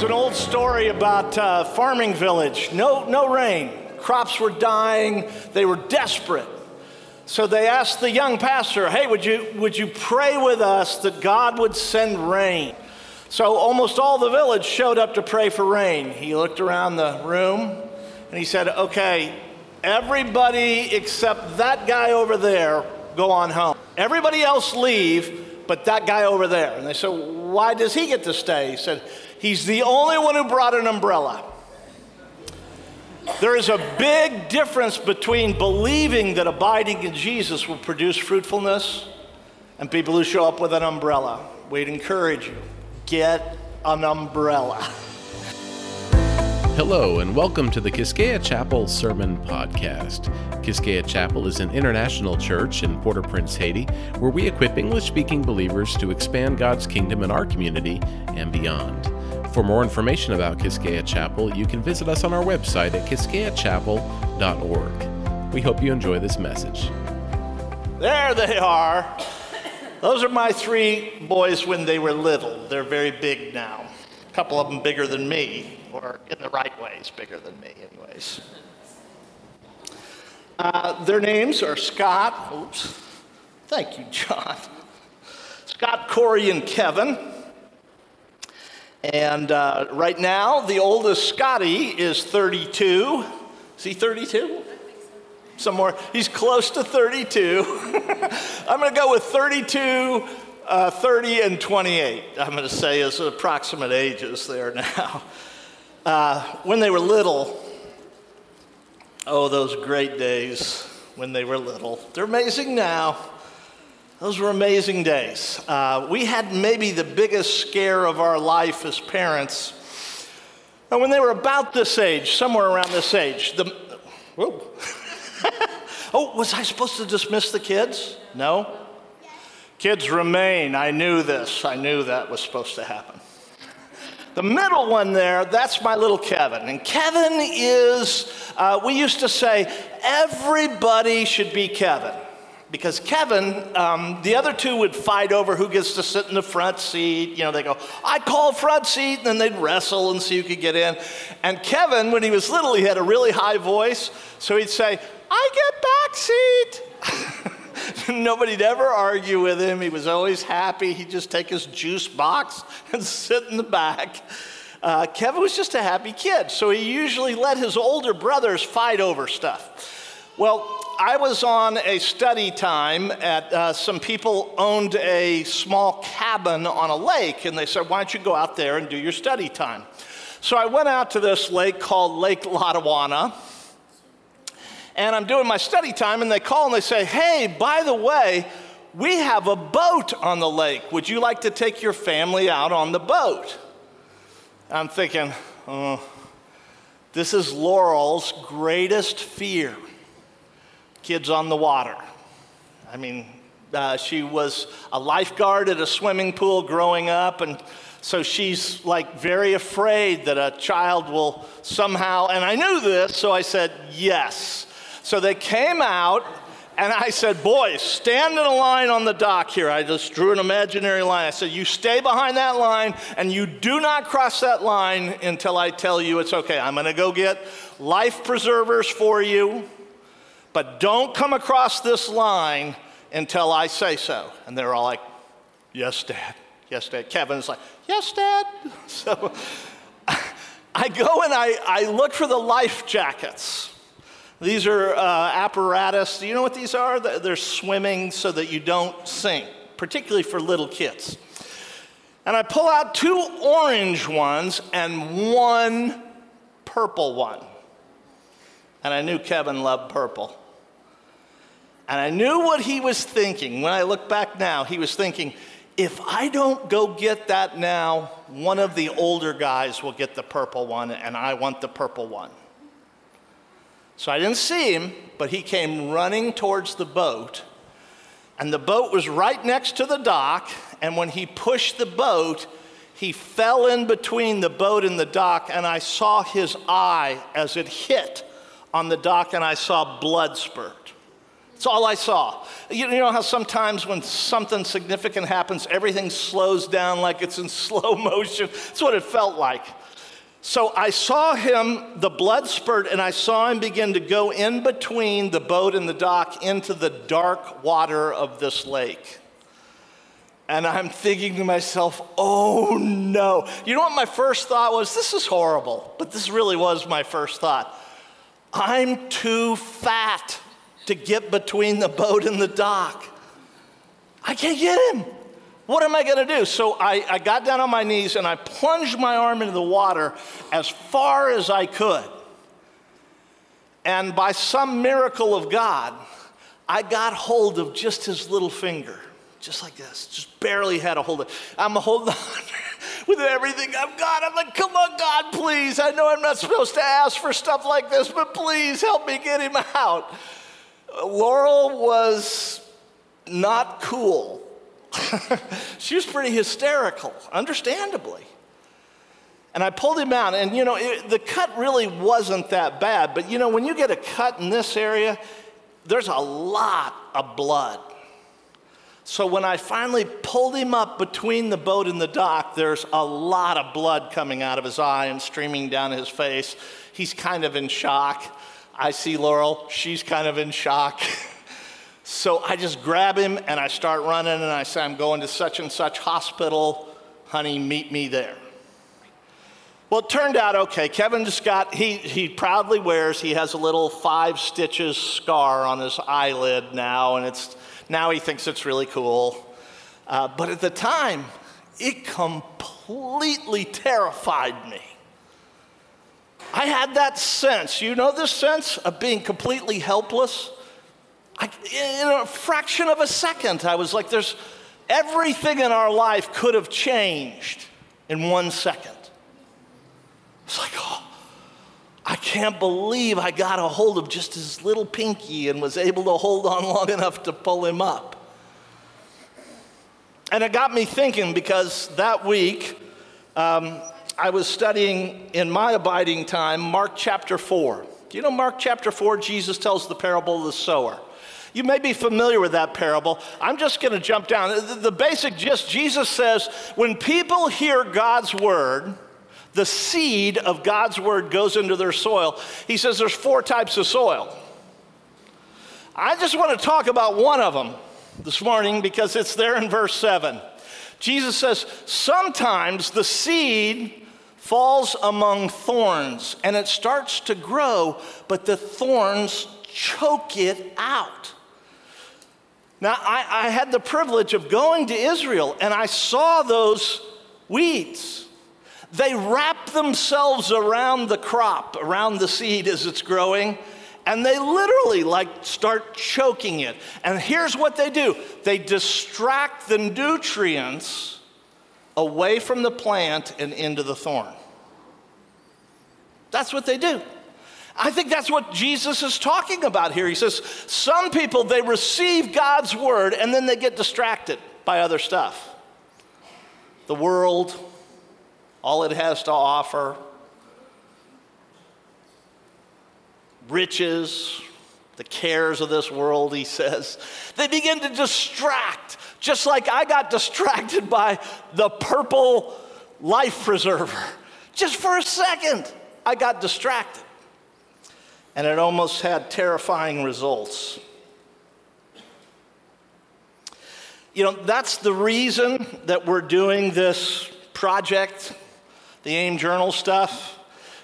There's an old story about a farming village. No, no rain. Crops were dying. They were desperate. So they asked the young pastor, hey, would you, would you pray with us that God would send rain? So almost all the village showed up to pray for rain. He looked around the room and he said, okay, everybody except that guy over there go on home. Everybody else leave, but that guy over there. And they said, why does he get to stay? He said, he's the only one who brought an umbrella. There is a big difference between believing that abiding in Jesus will produce fruitfulness and people who show up with an umbrella. We'd encourage you get an umbrella. Hello, and welcome to the Quisqueya Chapel Sermon Podcast. Quisqueya Chapel is an international church in Port au Prince, Haiti, where we equip English speaking believers to expand God's kingdom in our community and beyond. For more information about Quisqueya Chapel, you can visit us on our website at quisqueyachapel.org. We hope you enjoy this message. There they are. Those are my three boys when they were little. They're very big now. A couple of them bigger than me, or in the right ways, bigger than me, anyways. Uh, their names are Scott. Oops. Thank you, John. Scott, Corey, and Kevin. And uh, right now, the oldest Scotty is 32. Is he 32? Somewhere. He's close to 32. I'm going to go with 32, uh, 30, and 28. I'm going to say as approximate ages there now. Uh, when they were little, oh, those great days when they were little. They're amazing now. Those were amazing days. Uh, we had maybe the biggest scare of our life as parents. And when they were about this age, somewhere around this age, the. Oh, was I supposed to dismiss the kids? No? Kids remain. I knew this. I knew that was supposed to happen. The middle one there, that's my little Kevin. And Kevin is, uh, we used to say, everybody should be Kevin because Kevin, um, the other two would fight over who gets to sit in the front seat. You know, they go, I call front seat, and then they'd wrestle and see who could get in. And Kevin, when he was little, he had a really high voice, so he'd say, I get back seat. Nobody'd ever argue with him. He was always happy. He'd just take his juice box and sit in the back. Uh, Kevin was just a happy kid, so he usually let his older brothers fight over stuff. Well, I was on a study time at uh, some people owned a small cabin on a lake, and they said, Why don't you go out there and do your study time? So I went out to this lake called Lake Lotawana, and I'm doing my study time, and they call and they say, Hey, by the way, we have a boat on the lake. Would you like to take your family out on the boat? I'm thinking, oh, this is Laurel's greatest fear kids on the water. I mean, uh, she was a lifeguard at a swimming pool growing up, and so she's like very afraid that a child will somehow, and I knew this, so I said, yes. So they came out, and I said, boys, stand in a line on the dock here. I just drew an imaginary line. I said, you stay behind that line, and you do not cross that line until I tell you it's okay. I'm gonna go get life preservers for you but don't come across this line until I say so. And they're all like, Yes, Dad. Yes, Dad. Kevin's like, Yes, Dad. So I go and I, I look for the life jackets. These are uh, apparatus. Do you know what these are? They're swimming so that you don't sink, particularly for little kids. And I pull out two orange ones and one purple one. And I knew Kevin loved purple. And I knew what he was thinking. When I look back now, he was thinking, if I don't go get that now, one of the older guys will get the purple one, and I want the purple one. So I didn't see him, but he came running towards the boat. And the boat was right next to the dock. And when he pushed the boat, he fell in between the boat and the dock. And I saw his eye as it hit on the dock, and I saw blood spurt That's all I saw. You know how sometimes when something significant happens, everything slows down like it's in slow motion? That's what it felt like. So I saw him, the blood spurt, and I saw him begin to go in between the boat and the dock into the dark water of this lake. And I'm thinking to myself, oh no. You know what my first thought was? This is horrible. But this really was my first thought. I'm too fat to get between the boat and the dock. I can't get him. What am I going to do? So I, I got down on my knees and I plunged my arm into the water as far as I could. And by some miracle of God, I got hold of just his little finger, just like this, just barely had a hold of it. I'm holding on with everything I've got. I'm like, come on, God, please. I know I'm not supposed to ask for stuff like this, but please help me get him out. Laurel was not cool she was pretty hysterical, understandably. And I pulled him out, and you know, it, the cut really wasn't that bad. But you know, when you get a cut in this area, there's a lot of blood. So when I finally pulled him up between the boat and the dock, there's a lot of blood coming out of his eye and streaming down his face. He's kind of in shock. I see Laurel, she's kind of in shock. So I just grab him and I start running and I say, I'm going to such and such hospital. Honey, meet me there. Well, it turned out okay. Kevin just got, he, he proudly wears, he has a little five stitches scar on his eyelid now, and it's, now he thinks it's really cool. Uh, but at the time, it completely terrified me. I had that sense, you know, this sense of being completely helpless I, in a fraction of a second, I was like, there's everything in our life could have changed in one second. It's like, oh, I can't believe I got a hold of just his little pinky and was able to hold on long enough to pull him up. And it got me thinking because that week um, I was studying in my abiding time Mark chapter 4. Do you know Mark chapter 4? Jesus tells the parable of the sower. You may be familiar with that parable. I'm just going to jump down. The, basic gist Jesus says when people hear God's word, the seed of God's word goes into their soil. He says there's four types of soil. I just want to talk about one of them this morning because it's there in verse 7. Jesus says, Sometimes the seed falls among thorns and it starts to grow, but the thorns choke it out. Now, I, I had the privilege of going to Israel and I saw those weeds. They wrap themselves around the crop, around the seed as it's growing, and they literally like start choking it. And here's what they do they distract the nutrients away from the plant and into the thorn. That's what they do. I think that's what Jesus is talking about here. He says, some people, they receive God's word and then they get distracted by other stuff. The world, all it has to offer, riches, the cares of this world, he says. They begin to distract, just like I got distracted by the purple life preserver. Just for a second, I got distracted and it almost had terrifying results. You know, that's the reason that we're doing this project, the AIM Journal stuff,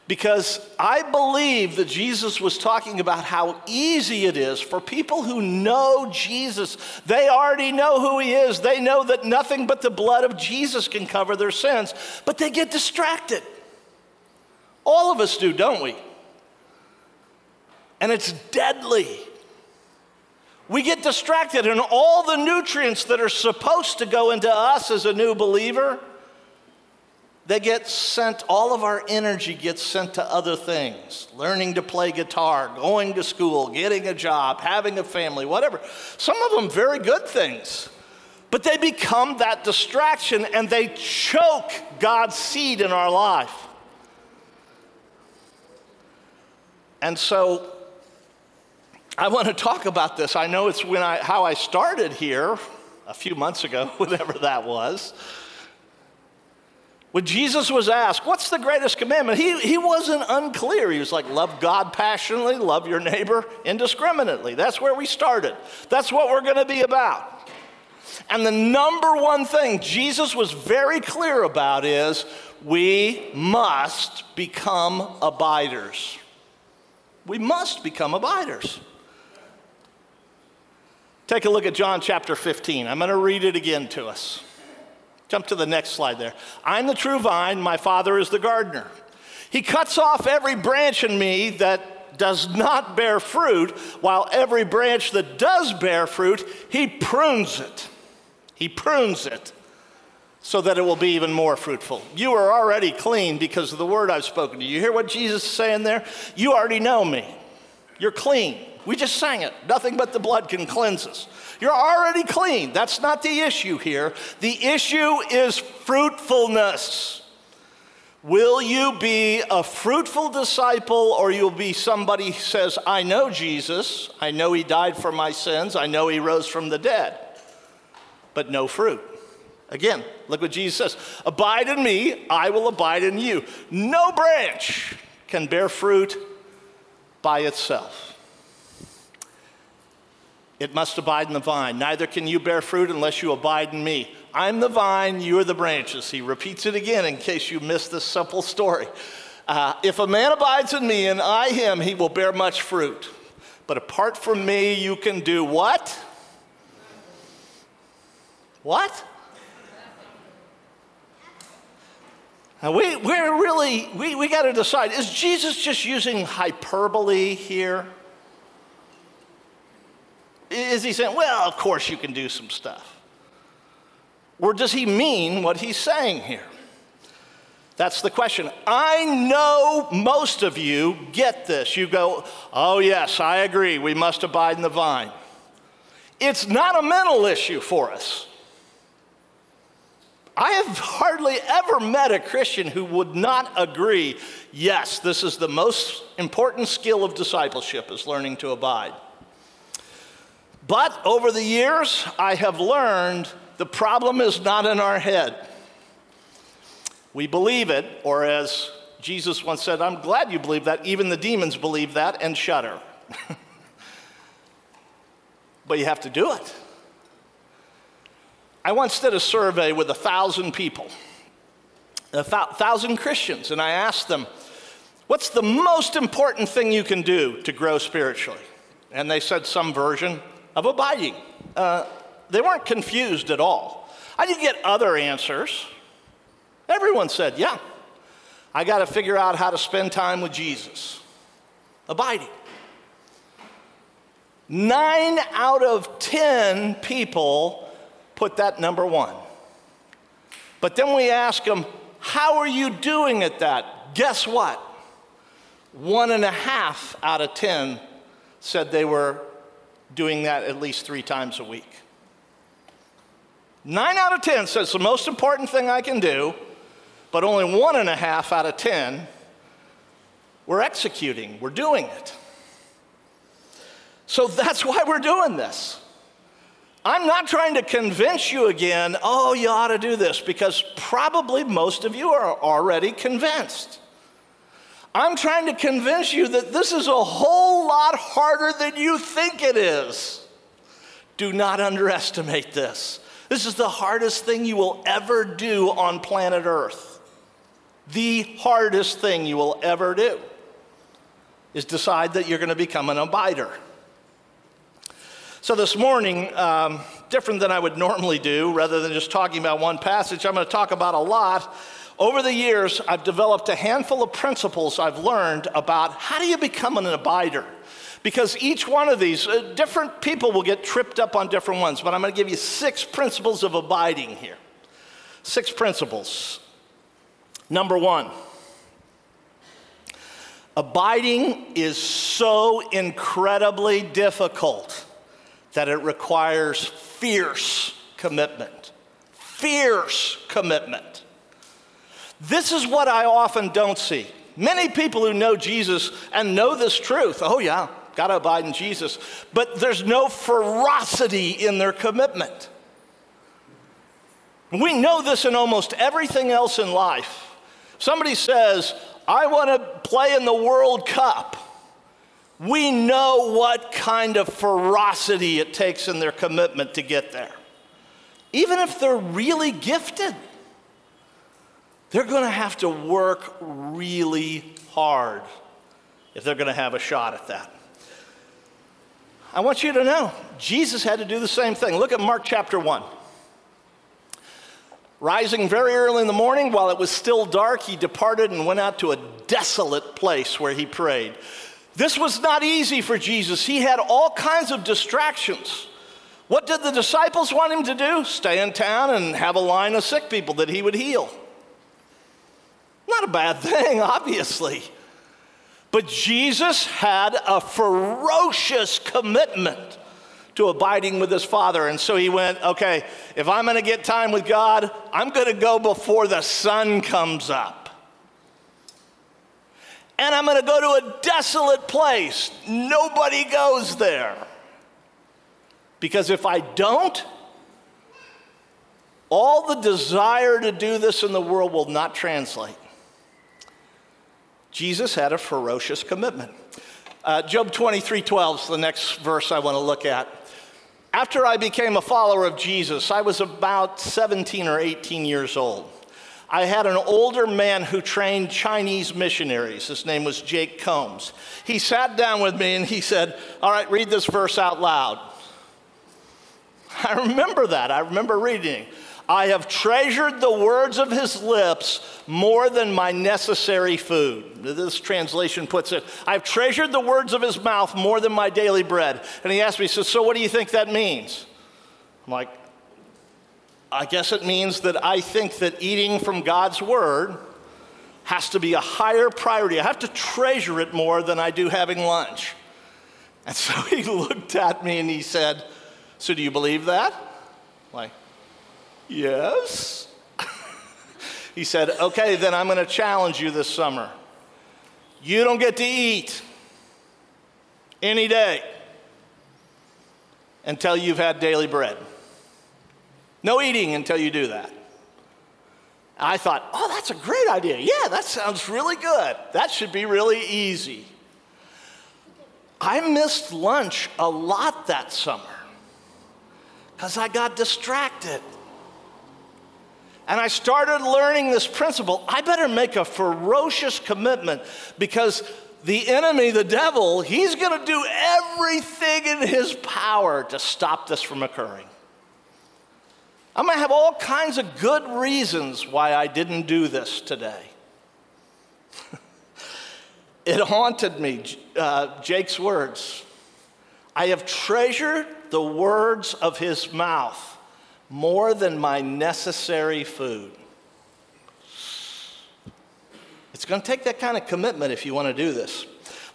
because I believe that Jesus was talking about how easy it is for people who know Jesus. They already know who he is, they know that nothing but the blood of Jesus can cover their sins, but they get distracted. All of us do, don't we? and it's deadly. We get distracted, and all the nutrients that are supposed to go into us as a new believer, they get sent, all of our energy gets sent to other things learning to play guitar, going to school, getting a job, having a family, whatever. Some of them very good things. But they become that distraction and they choke God's seed in our life. And so I want to talk about this. I know it's when I, how I started here a few months ago, whatever that was. When Jesus was asked, What's the greatest commandment? He, he wasn't unclear. He was like, Love God passionately, love your neighbor indiscriminately. That's where we started. That's what we're going to be about. And the number one thing Jesus was very clear about is we must become abiders. We must become abiders. Take a look at John chapter 15. I'm going to read it again to us. Jump to the next slide there. I'm the true vine, my Father is the gardener. He cuts off every branch in me that does not bear fruit, while every branch that does bear fruit, he prunes it. He prunes it so that it will be even more fruitful. You are already clean because of the word I've spoken to you. You hear what Jesus is saying there? You already know me. You're clean. We just sang it. Nothing but the blood can cleanse us. You're already clean. That's not the issue here. The issue is fruitfulness. Will you be a fruitful disciple or you'll be somebody who says, I know Jesus, I know he died for my sins, I know he rose from the dead, but no fruit? Again, look what Jesus says Abide in me, I will abide in you. No branch can bear fruit by itself. It must abide in the vine. Neither can you bear fruit unless you abide in me. I'm the vine, you are the branches. He repeats it again in case you missed this simple story. Uh, if a man abides in me and I him, he will bear much fruit. But apart from me, you can do what? What? Now we, we're really, we, we got to decide is Jesus just using hyperbole here? Is he saying, well, of course you can do some stuff? Or does he mean what he's saying here? That's the question. I know most of you get this. You go, oh, yes, I agree, we must abide in the vine. It's not a mental issue for us. I have hardly ever met a Christian who would not agree, yes, this is the most important skill of discipleship is learning to abide. But over the years, I have learned the problem is not in our head. We believe it, or as Jesus once said, I'm glad you believe that. Even the demons believe that and shudder. but you have to do it. I once did a survey with a thousand people, a thousand Christians, and I asked them, What's the most important thing you can do to grow spiritually? And they said some version of abiding. Uh, they weren't confused at all. I didn't get other answers. Everyone said, Yeah, I got to figure out how to spend time with Jesus. Abiding. Nine out of 10 people put that number one. But then we ask them, How are you doing at that? Guess what? One and a half out of 10 said they were doing that at least three times a week. Nine out of 10 says the most important thing I can do, but only one and a half out of 10 we're executing, we're doing it. So that's why we're doing this. I'm not trying to convince you again, oh, you ought to do this, because probably most of you are already convinced. I'm trying to convince you that this is a whole lot harder than you think it is. Do not underestimate this. This is the hardest thing you will ever do on planet Earth. The hardest thing you will ever do is decide that you're going to become an abider. So, this morning, um, different than I would normally do, rather than just talking about one passage, I'm going to talk about a lot over the years, I've developed a handful of principles I've learned about how do you become an abider. Because each one of these, uh, different people will get tripped up on different ones, but I'm going to give you six principles of abiding here. Six principles. Number one, abiding is so incredibly difficult that it requires fierce commitment. Fierce commitment. This is what I often don't see. Many people who know Jesus and know this truth, oh, yeah, got to abide in Jesus. But there's no ferocity in their commitment. We know this in almost everything else in life. Somebody says, I want to play in the World Cup. We know what kind of ferocity it takes in their commitment to get there. Even if they're really gifted, they're going to have to work really hard if they're going to have a shot at that. I want you to know Jesus had to do the same thing. Look at Mark chapter 1. Rising very early in the morning, while it was still dark, he departed and went out to a desolate place where he prayed. This was not easy for Jesus. He had all kinds of distractions. What did the disciples want him to do? Stay in town and have a line of sick people that he would heal. Not a bad thing, obviously. But Jesus had a ferocious commitment to abiding with his Father. And so he went, okay, if I'm going to get time with God, I'm going to go before the sun comes up. And I'm going to go to a desolate place. Nobody goes there. Because if I don't, all the desire to do this in the world will not translate. Jesus had a ferocious commitment. Uh, Job 23 12 is the next verse I want to look at. After I became a follower of Jesus, I was about 17 or 18 years old. I had an older man who trained Chinese missionaries. His name was Jake Combs. He sat down with me and he said, All right, read this verse out loud. I remember that. I remember reading. I have treasured the words of his lips more than my necessary food. This translation puts it, I've treasured the words of his mouth more than my daily bread. And he asked me, he says, So what do you think that means? I'm like, I guess it means that I think that eating from God's word has to be a higher priority. I have to treasure it more than I do having lunch. And so he looked at me and he said, So do you believe that? Like, Yes. he said, Okay, then I'm going to challenge you this summer. You don't get to eat any day until you've had daily bread. No eating until you do that. I thought, oh, that's a great idea. Yeah, that sounds really good. That should be really easy. I missed lunch a lot that summer because I got distracted. And I started learning this principle. I better make a ferocious commitment because the enemy, the devil, he's going to do everything in his power to stop this from occurring. I'm going to have all kinds of good reasons why I didn't do this today. it haunted me, uh, Jake's words. I have treasured the words of his mouth more than my necessary food. It's going to take that kind of commitment if you want to do this.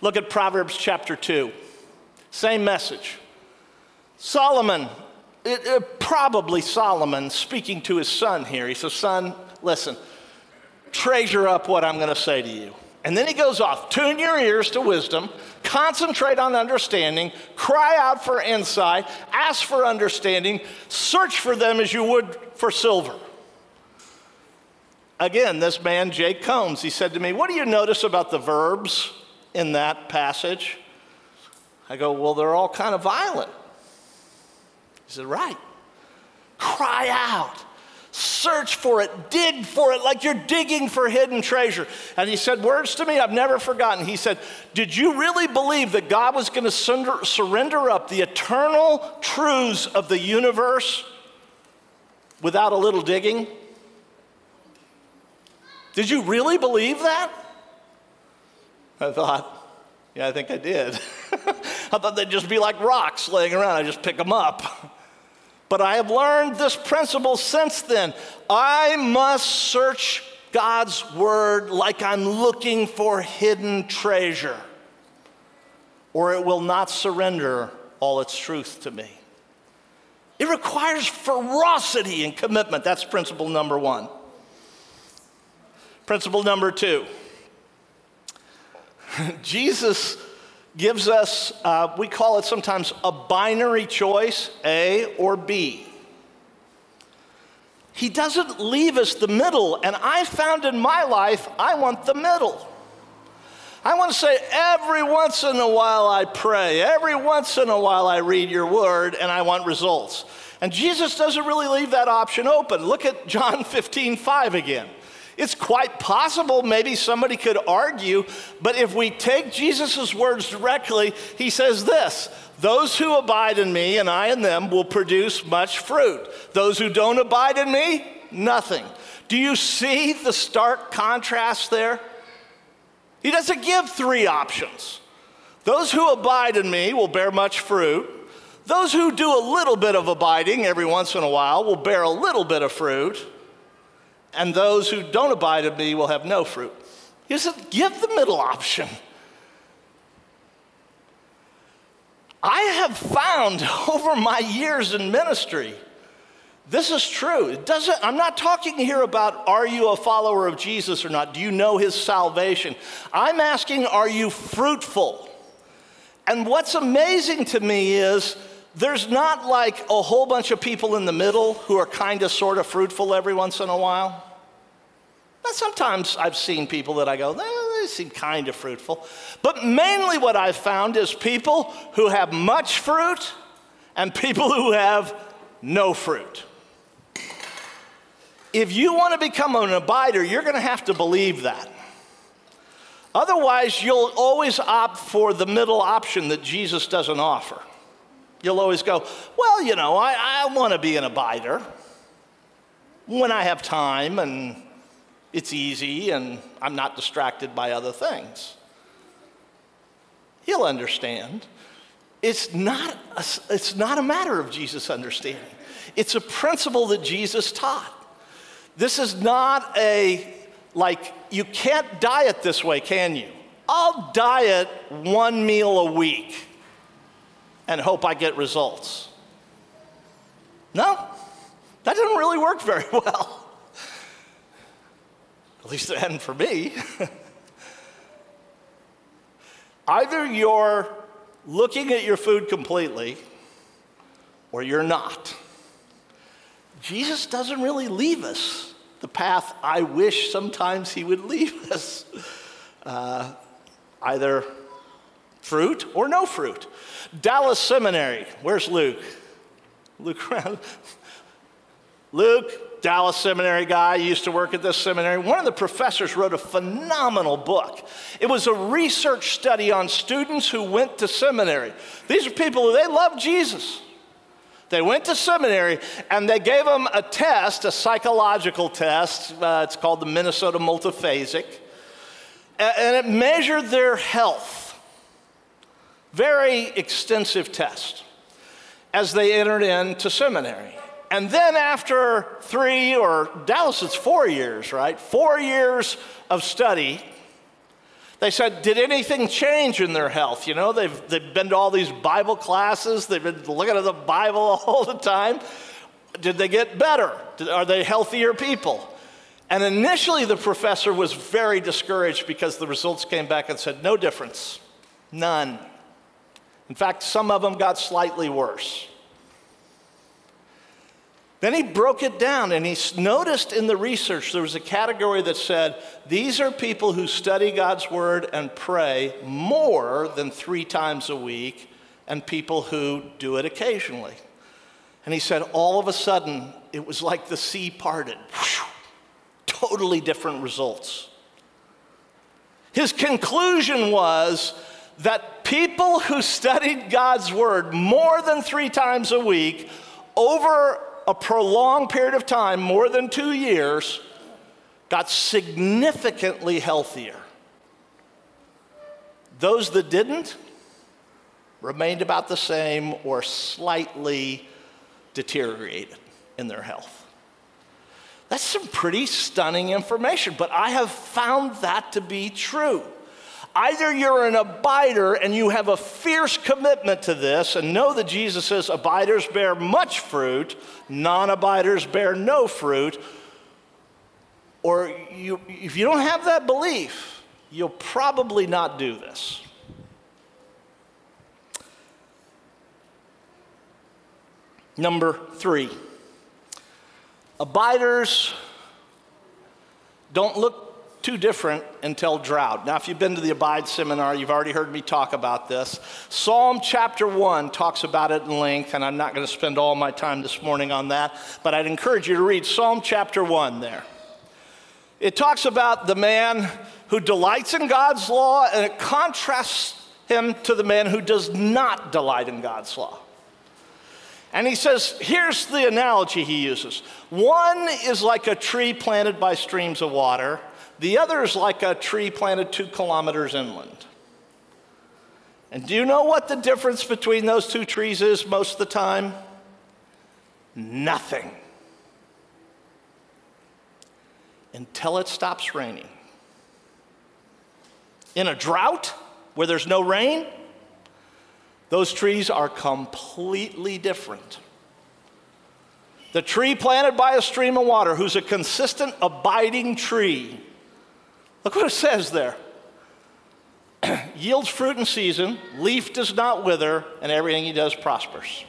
Look at Proverbs chapter 2. Same message. Solomon, it, it, probably Solomon speaking to his son here. He says, Son, listen, treasure up what I'm going to say to you. And then he goes off tune your ears to wisdom, concentrate on understanding, cry out for insight, ask for understanding, search for them as you would for silver. Again, this man, Jake Combs, he said to me, What do you notice about the verbs in that passage? I go, Well, they're all kind of violent. He said, Right. Cry out Search for it, dig for it like you're digging for hidden treasure. And he said words to me I've never forgotten. He said, Did you really believe that God was going to surrender, up the eternal truths of the universe without a little digging? Did you really believe that? I thought, yeah, I think I did. I thought they'd just be like rocks laying around. I just pick them up. But I have learned this principle since then. I must search God's word like I'm looking for hidden treasure, or it will not surrender all its truth to me. It requires ferocity and commitment. That's principle number one. Principle number two Jesus gives us, uh, we call it sometimes a binary choice, A or B. He doesn't leave us the middle, and I found in my life, I want the middle. I want to say every once in a while I pray, every once in a while I read your word, and I want results. And Jesus doesn't really leave that option open. Look at John 15, 5 again. It's quite possible maybe somebody could argue, but if we take Jesus' words directly, he says this Those who abide in me and I in them will produce much fruit. Those who don't abide in me, nothing. Do you see the stark contrast there? He doesn't give three options. Those who abide in me will bear much fruit. Those who do a little bit of abiding every once in a while will bear a little bit of fruit. And those who don't abide in me will have no fruit. He doesn't give the middle option. I have found over my years in ministry this is true. It doesn't, I'm not talking here about are you a follower of Jesus or not? Do you know his salvation? I'm asking, are you fruitful? And what's amazing to me is there's not like a whole bunch of people in the middle who are kind of sort of fruitful every once in a while. But sometimes I've seen people that I go, they seem kind of fruitful. But mainly what I've found is people who have much fruit and people who have no fruit. If you want to become an abider, you're going to have to believe that. Otherwise, you'll always opt for the middle option that Jesus doesn't offer. You'll always go, well, you know, I, I want to be an abider when I have time and it's easy and I'm not distracted by other things. He'll understand. It's not a, it's not a matter of Jesus understanding, it's a principle that Jesus taught. This is not a, like, you can't diet this way, can you? I'll diet one meal a week and hope I get results. No, that doesn't really work very well. At least it hadn't for me. Either you're looking at your food completely or you're not. Jesus doesn't really leave us the path I wish sometimes he would leave us. Uh, either fruit or no fruit. Dallas Seminary, where's Luke? Luke Luke, Dallas Seminary guy, used to work at this seminary. One of the professors wrote a phenomenal book. It was a research study on students who went to seminary. These are people who they love Jesus. They went to seminary and they gave them a test, a psychological test. Uh, it's called the Minnesota Multiphasic. And it measured their health. Very extensive test as they entered into seminary. And then after three, or Dallas, it's four years, right? Four years of study, they said, Did anything change in their health? You know, they've, they've been to all these Bible classes, they've been looking at the Bible all the time. Did they get better? Are they healthier people? And initially, the professor was very discouraged because the results came back and said, No difference, none. In fact, some of them got slightly worse. Then he broke it down and he noticed in the research there was a category that said these are people who study God's word and pray more than three times a week, and people who do it occasionally. And he said all of a sudden it was like the sea parted. Totally different results. His conclusion was that people who studied God's word more than three times a week over a prolonged period of time, more than two years, got significantly healthier. Those that didn't remained about the same or slightly deteriorated in their health. That's some pretty stunning information, but I have found that to be true. Either you're an abider and you have a fierce commitment to this and know that Jesus says abiders bear much fruit, non abiders bear no fruit, or you, if you don't have that belief, you'll probably not do this. Number three, abiders don't look too different until drought. Now, if you've been to the Abide seminar, you've already heard me talk about this. Psalm chapter 1 talks about it in length, and I'm not going to spend all my time this morning on that, but I'd encourage you to read Psalm chapter 1 there. It talks about the man who delights in God's law, and it contrasts him to the man who does not delight in God's law. And he says, here's the analogy he uses one is like a tree planted by streams of water, the other is like a tree planted two kilometers inland. And do you know what the difference between those two trees is most of the time? Nothing. Until it stops raining. In a drought where there's no rain, those trees are completely different. The tree planted by a stream of water, who's a consistent, abiding tree, Look what it says there yields fruit in season, leaf does not wither, and everything he does prospers.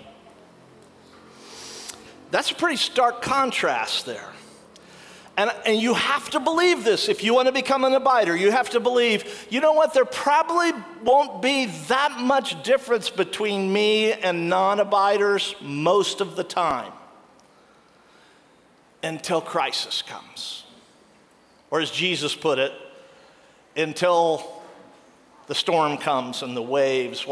That's a pretty stark contrast there. And, and you have to believe this if you want to become an abider. You have to believe, you know what, there probably won't be that much difference between me and non abiders most of the time until crisis comes. Or as Jesus put it, until the storm comes and the waves.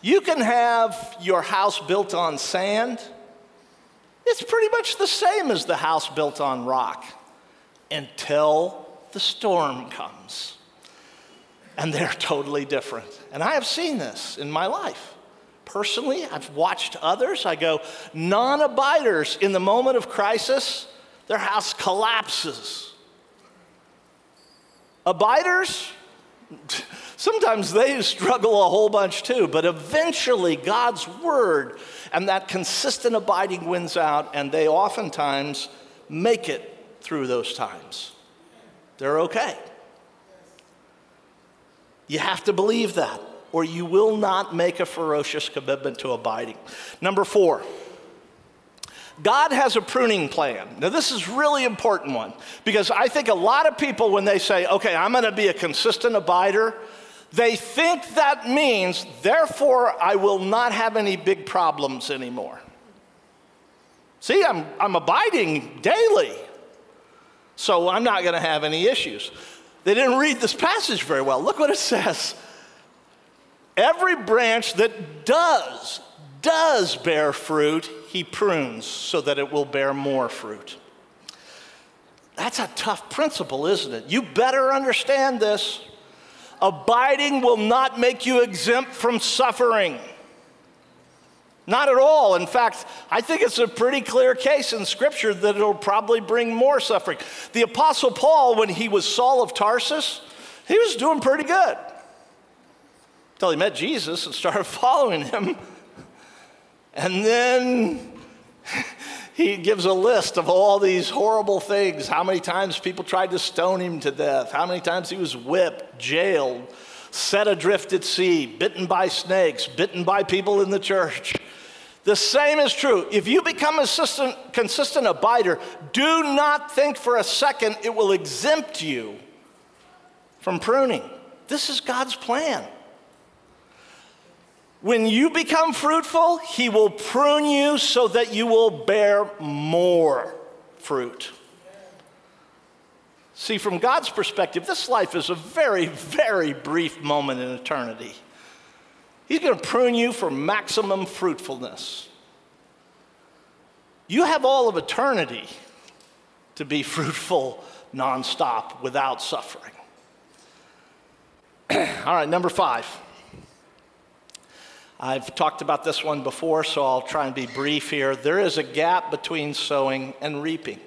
You can have your house built on sand. It's pretty much the same as the house built on rock until the storm comes. And they're totally different. And I have seen this in my life. Personally, I've watched others. I go, non abiders in the moment of crisis, their house collapses Abiders, sometimes they struggle a whole bunch too, but eventually God's word and that consistent abiding wins out, and they oftentimes make it through those times. They're okay. You have to believe that, or you will not make a ferocious commitment to abiding. Number four, God has a pruning plan. Now, this is really important one because I think a lot of people, when they say, okay, I'm going to be a consistent abider, they think that means, therefore, I will not have any big problems anymore. See, I'm, I'm abiding daily, so I'm not going to have any issues. They didn't read this passage very well. Look what it says. Every branch that does, does bear fruit, he prunes so that it will bear more fruit. That's a tough principle, isn't it? You better understand this. Abiding will not make you exempt from suffering. Not at all. In fact, I think it's a pretty clear case in Scripture that it'll probably bring more suffering. The Apostle Paul, when he was Saul of Tarsus, he was doing pretty good until he met Jesus and started following him. And then he gives a list of all these horrible things how many times people tried to stone him to death, how many times he was whipped, jailed, set adrift at sea, bitten by snakes, bitten by people in the church. The same is true. If you become a consistent, consistent abider, do not think for a second it will exempt you from pruning. This is God's plan. When you become fruitful, He will prune you so that you will bear more fruit. See, from God's perspective, this life is a very, very brief moment in eternity. He's going to prune you for maximum fruitfulness. You have all of eternity to be fruitful nonstop without suffering. all right, number five. I've talked about this one before, so I'll try and be brief here. There is a gap between sowing and reaping.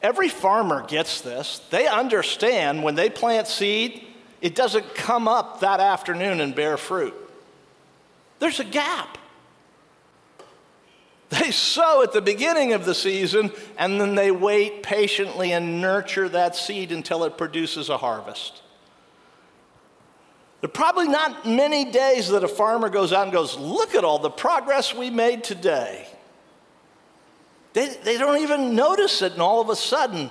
Every farmer gets this. They understand when they plant seed, it doesn't come up that afternoon and bear fruit. There's a gap. They sow at the beginning of the season and then they wait patiently and nurture that seed until it produces a harvest. There are probably not many days that a farmer goes out and goes, Look at all the progress we made today. They, they don't even notice it, and all of a sudden,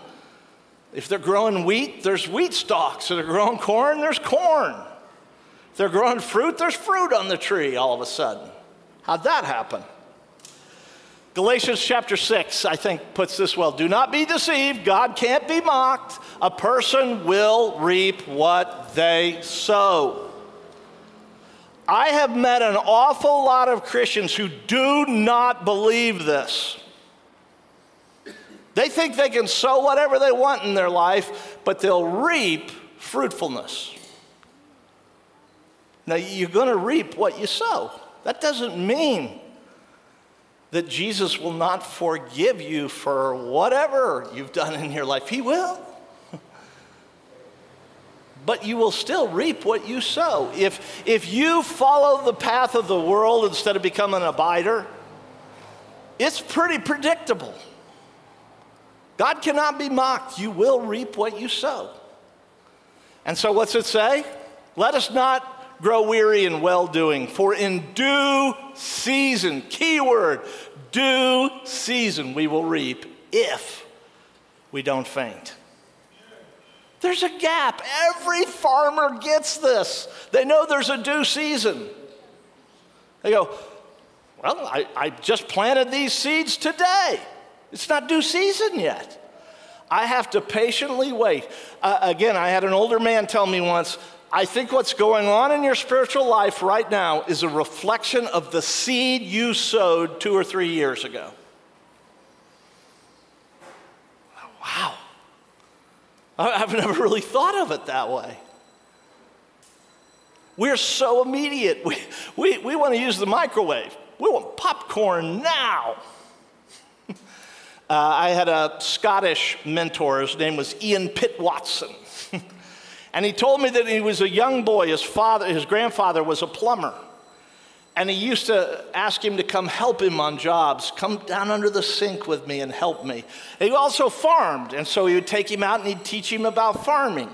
if they're growing wheat, there's wheat stalks. If they're growing corn, there's corn. If they're growing fruit, there's fruit on the tree all of a sudden. How'd that happen? Galatians chapter 6, I think, puts this well Do not be deceived. God can't be mocked. A person will reap what they sow. I have met an awful lot of Christians who do not believe this. They think they can sow whatever they want in their life, but they'll reap fruitfulness. Now, you're going to reap what you sow. That doesn't mean that Jesus will not forgive you for whatever you've done in your life. He will. But you will still reap what you sow. If, if you follow the path of the world instead of becoming an abider, it's pretty predictable. God cannot be mocked. You will reap what you sow. And so, what's it say? Let us not grow weary in well doing, for in due season, keyword, due season, we will reap if we don't faint. There's a gap. Every farmer gets this. They know there's a due season. They go, Well, I, I just planted these seeds today. It's not due season yet. I have to patiently wait. Uh, again, I had an older man tell me once I think what's going on in your spiritual life right now is a reflection of the seed you sowed two or three years ago. Wow. I've never really thought of it that way. We're so immediate. We, we, we want to use the microwave. We want popcorn now. uh, I had a Scottish mentor. His name was Ian Pitt Watson. And he told me that he was a young boy. His father, his grandfather was a plumber. And he used to ask him to come help him on jobs. Come down under the sink with me and help me. And he also farmed. And so he would take him out and he'd teach him about farming.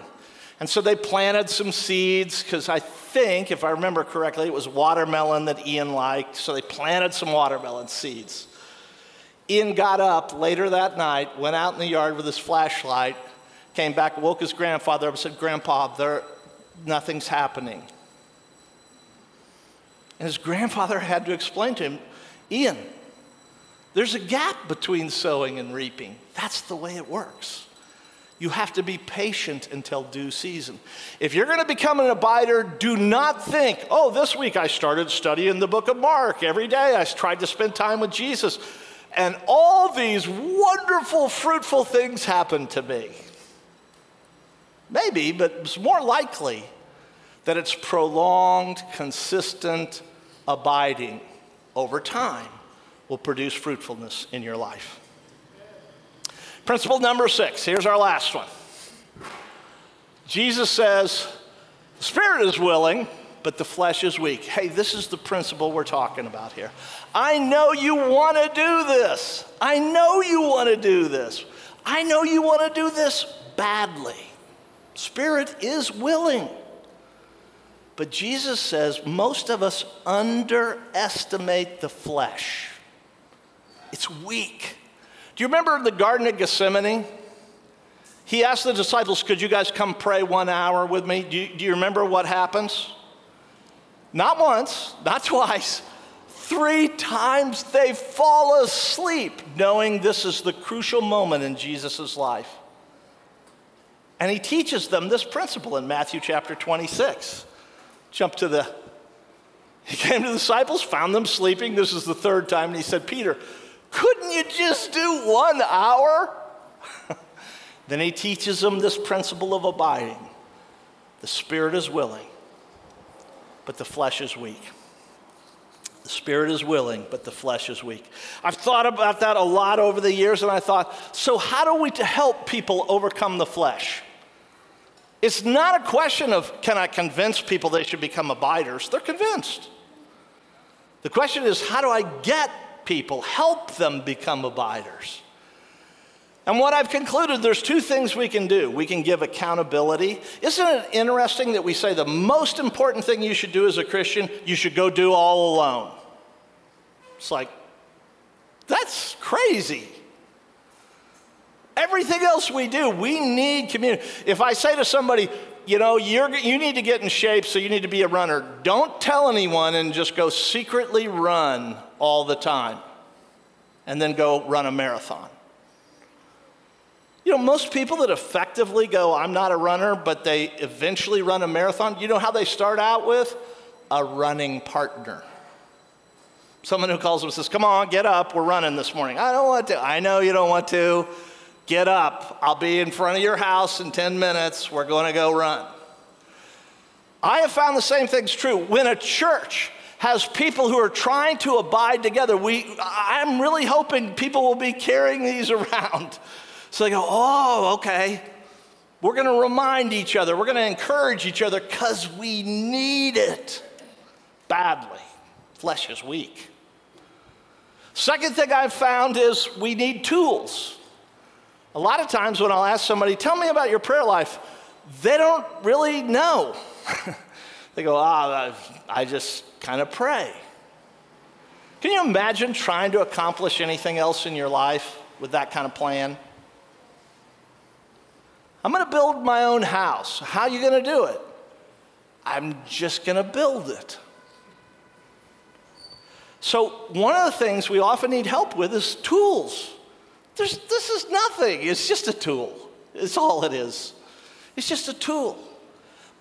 And so they planted some seeds, because I think, if I remember correctly, it was watermelon that Ian liked. So they planted some watermelon seeds. Ian got up later that night, went out in the yard with his flashlight, came back, woke his grandfather up, and said, Grandpa, there, nothing's happening. And his grandfather had to explain to him, Ian, there's a gap between sowing and reaping. That's the way it works. You have to be patient until due season. If you're going to become an abider, do not think, oh, this week I started studying the book of Mark. Every day I tried to spend time with Jesus. And all these wonderful, fruitful things happened to me. Maybe, but it's more likely that it's prolonged, consistent abiding over time will produce fruitfulness in your life. Principle number six here's our last one. Jesus says, The spirit is willing, but the flesh is weak. Hey, this is the principle we're talking about here. I know you want to do this. I know you want to do this. I know you want to do this badly. Spirit is willing. But Jesus says most of us underestimate the flesh. It's weak. Do you remember the Garden of Gethsemane? He asked the disciples, Could you guys come pray one hour with me? Do you, do you remember what happens? Not once, not twice. Three times they fall asleep, knowing this is the crucial moment in Jesus' life. And he teaches them this principle in Matthew chapter 26. Jump to the, he came to the disciples, found them sleeping. This is the third time, and he said, Peter, couldn't you just do one hour? then he teaches them this principle of abiding. The spirit is willing, but the flesh is weak. The spirit is willing, but the flesh is weak. I've thought about that a lot over the years, and I thought, so how do we help people overcome the flesh? It's not a question of can I convince people they should become abiders? They're convinced. The question is how do I get people, help them become abiders? And what I've concluded, there's two things we can do. We can give accountability. Isn't it interesting that we say the most important thing you should do as a Christian, you should go do all alone? It's like, that's crazy. Everything else we do, we need community. If I say to somebody, you know, you need to get in shape, so you need to be a runner, don't tell anyone and just go secretly run all the time and then go run a marathon. You know, most people that effectively go, I'm not a runner, but they eventually run a marathon, you know how they start out with? A running partner. Someone who calls them says, Come on, get up, we're running this morning. I don't want to. I know you don't want to. Get up. I'll be in front of your house in 10 minutes. We're going to go run. I have found the same thing's true. When a church has people who are trying to abide together, we, I'm really hoping people will be carrying these around. So they go, oh, okay. We're going to remind each other, we're going to encourage each other because we need it badly. Flesh is weak. Second thing I've found is we need tools. A lot of times when I'll ask somebody, tell me about your prayer life, they don't really know. they go, ah, I just kind of pray. Can you imagine trying to accomplish anything else in your life with that kind of plan? I'm going to build my own house. How are you going to do it? I'm just going to build it. So, one of the things we often need help with is tools. There's, this is nothing. It's just a tool. It's all it is. It's just a tool.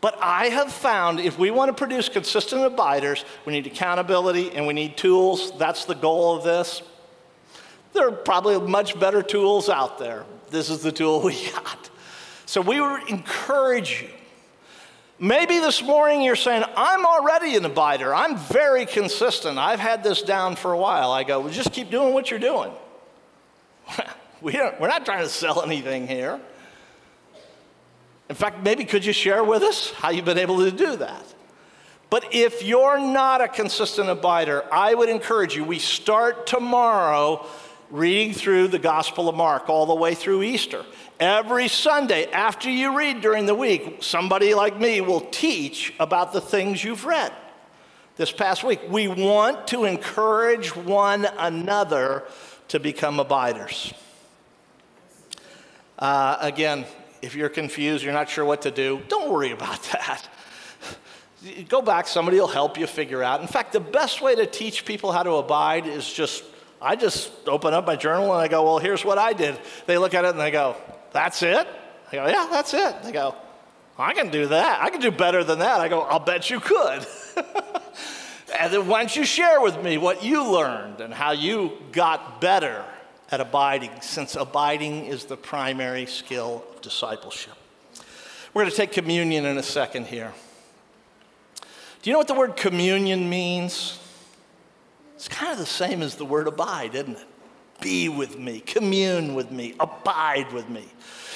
But I have found if we want to produce consistent abiders, we need accountability and we need tools. That's the goal of this. There are probably much better tools out there. This is the tool we got. So we would encourage you. Maybe this morning you're saying, I'm already an abider. I'm very consistent. I've had this down for a while. I go, well, just keep doing what you're doing. we don't, we're not trying to sell anything here. In fact, maybe could you share with us how you've been able to do that? But if you're not a consistent abider, I would encourage you, we start tomorrow reading through the Gospel of Mark all the way through Easter. Every Sunday, after you read during the week, somebody like me will teach about the things you've read this past week. We want to encourage one another to become abiders. Uh, again, if you're confused, you're not sure what to do, don't worry about that. Go back, somebody will help you figure out. In fact, the best way to teach people how to abide is just, I just open up my journal and I go, well, here's what I did. They look at it and they go, that's it? I go, yeah, that's it. They go, I can do that. I can do better than that. I go, I'll bet you could. and then why don't you share with me what you learned and how you got better at abiding, since abiding is the primary skill of discipleship. We're going to take communion in a second here. Do you know what the word communion means? It's kind of the same as the word abide, isn't it? Be with me, commune with me, abide with me.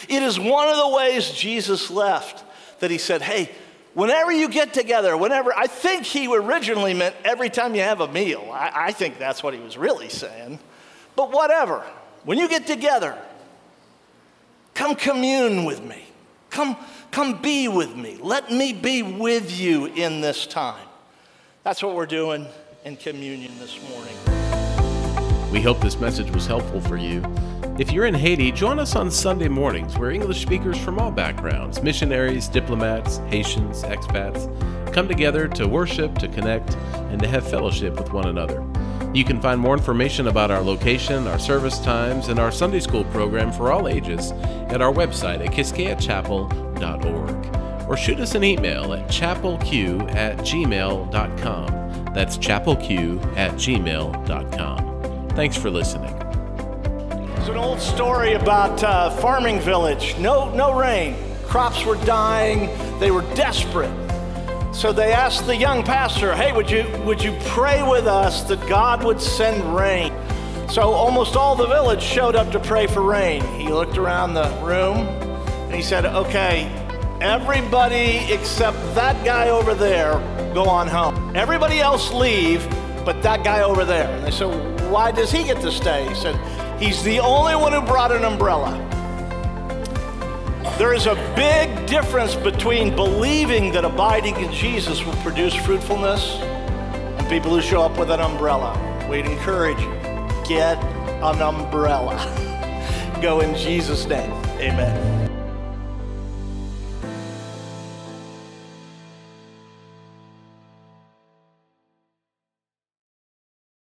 It is one of the ways Jesus left that he said, Hey, whenever you get together, whenever, I think he originally meant every time you have a meal. I, I think that's what he was really saying. But whatever, when you get together, come commune with me. Come, come be with me. Let me be with you in this time. That's what we're doing in communion this morning. We hope this message was helpful for you. If you're in Haiti, join us on Sunday mornings where English speakers from all backgrounds missionaries, diplomats, Haitians, expats come together to worship, to connect, and to have fellowship with one another. You can find more information about our location, our service times, and our Sunday school program for all ages at our website at quisqueyachapel.org or shoot us an email at chapelq at gmail.com. That's chapelq at gmail.com. Thanks for listening. An old story about a uh, farming village. No, no rain. Crops were dying. They were desperate. So they asked the young pastor, hey, would you, would you pray with us that God would send rain? So almost all the village showed up to pray for rain. He looked around the room and he said, okay, everybody except that guy over there go on home. Everybody else leave, but that guy over there. And they said, why does he get to stay? He said, he's the only one who brought an umbrella. There is a big difference between believing that abiding in Jesus will produce fruitfulness and people who show up with an umbrella. We'd encourage you get an umbrella. go in Jesus' name. Amen.